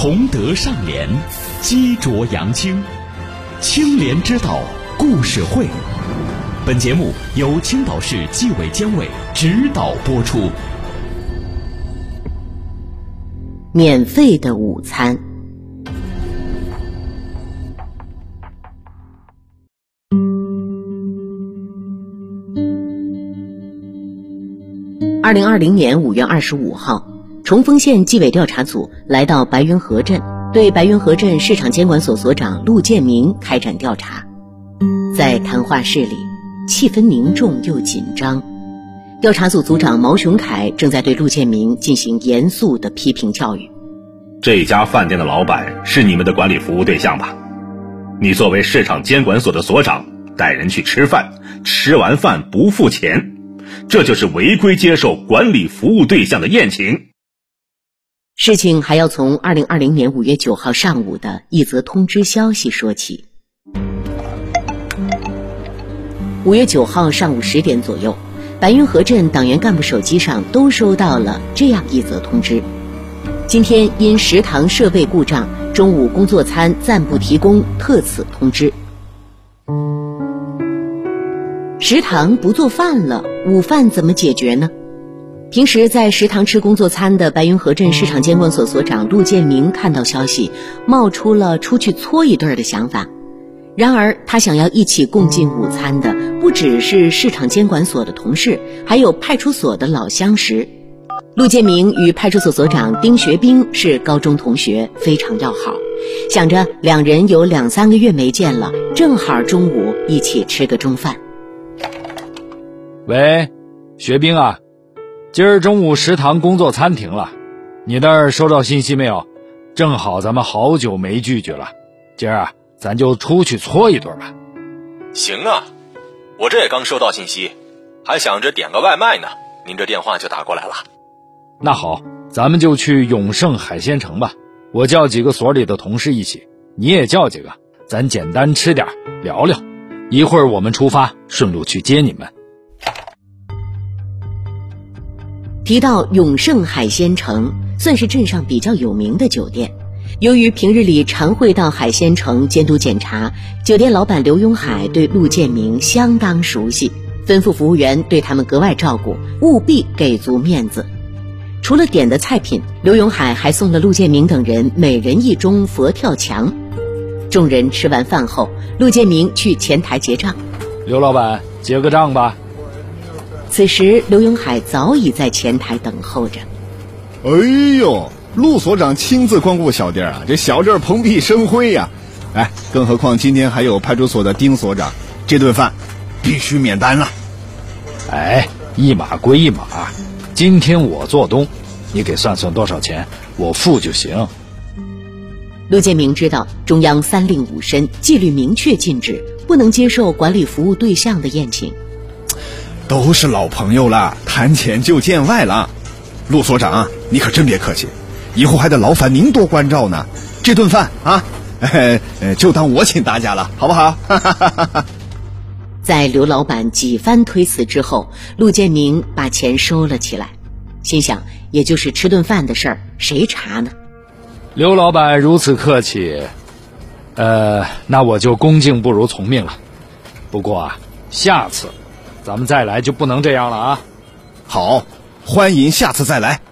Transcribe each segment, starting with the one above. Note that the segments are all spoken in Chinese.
崇德尚廉，积浊扬清，清廉之道故事会。本节目由青岛市纪委监委指导播出。免费的午餐。二零二零年五月二十五号，崇丰县纪委调查组来到白云河镇，对白云河镇市场监管所所长陆建明开展调查。在谈话室里，气氛凝重又紧张。调查组组长毛雄凯正在对陆建明进行严肃的批评教育。这家饭店的老板是你们的管理服务对象吧？你作为市场监管所的所长，带人去吃饭，吃完饭不付钱。这就是违规接受管理服务对象的宴请。事情还要从二零二零年五月九号上午的一则通知消息说起。五月九号上午十点左右，白云河镇党员干部手机上都收到了这样一则通知：今天因食堂设备故障，中午工作餐暂不提供，特此通知。食堂不做饭了，午饭怎么解决呢？平时在食堂吃工作餐的白云河镇市场监管所所长陆建明看到消息，冒出了出去搓一顿的想法。然而，他想要一起共进午餐的不只是市场监管所的同事，还有派出所的老相识。陆建明与派出所所长丁学兵是高中同学，非常要好。想着两人有两三个月没见了，正好中午一起吃个中饭。喂，学兵啊，今儿中午食堂工作餐停了，你那儿收到信息没有？正好咱们好久没聚聚了，今儿啊，咱就出去搓一顿吧。行啊，我这也刚收到信息，还想着点个外卖呢，您这电话就打过来了。那好，咱们就去永盛海鲜城吧。我叫几个所里的同事一起，你也叫几个，咱简单吃点，聊聊。一会儿我们出发，顺路去接你们。提到永盛海鲜城，算是镇上比较有名的酒店。由于平日里常会到海鲜城监督检查，酒店老板刘永海对陆建明相当熟悉，吩咐服务员对他们格外照顾，务必给足面子。除了点的菜品，刘永海还送了陆建明等人每人一盅佛跳墙。众人吃完饭后，陆建明去前台结账。刘老板，结个账吧。此时，刘永海早已在前台等候着。哎呦，陆所长亲自光顾小店啊，这小店蓬荜生辉呀！哎，更何况今天还有派出所的丁所长，这顿饭必须免单了。哎，一码归一码，今天我做东，你给算算多少钱，我付就行。陆建明知道中央三令五申，纪律明确禁止，不能接受管理服务对象的宴请。都是老朋友了，谈钱就见外了。陆所长，你可真别客气，以后还得劳烦您多关照呢。这顿饭啊，就当我请大家了，好不好？在刘老板几番推辞之后，陆建明把钱收了起来，心想，也就是吃顿饭的事儿，谁查呢？刘老板如此客气，呃，那我就恭敬不如从命了。不过啊，下次。咱们再来就不能这样了啊！好，欢迎下次再来。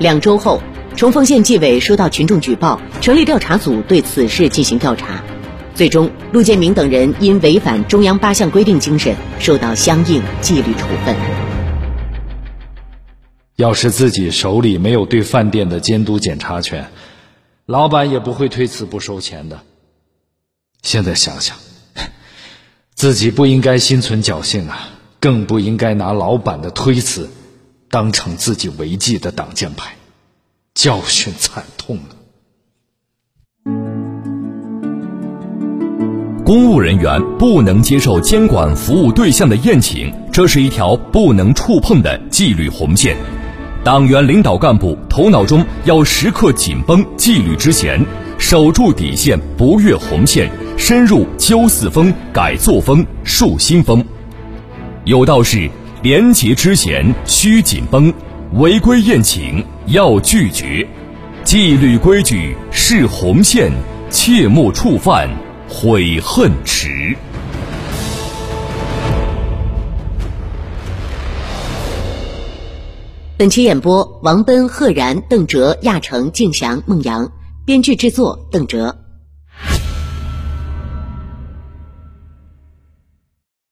两周后，崇丰县纪委收到群众举报，成立调查组对此事进行调查。最终，陆建明等人因违反中央八项规定精神，受到相应纪律处分。要是自己手里没有对饭店的监督检查权，老板也不会推辞不收钱的。现在想想。自己不应该心存侥幸啊，更不应该拿老板的推辞当成自己违纪的挡箭牌，教训惨痛啊！公务人员不能接受监管服务对象的宴请，这是一条不能触碰的纪律红线。党员领导干部头脑中要时刻紧绷纪律之弦，守住底线，不越红线。深入纠四风，改作风，树新风。有道是：廉洁之弦须紧绷，违规宴请要拒绝，纪律规矩是红线，切莫触犯，悔恨迟。本期演播：王奔、贺然、邓哲、亚成、静祥、孟阳，编剧制作：邓哲。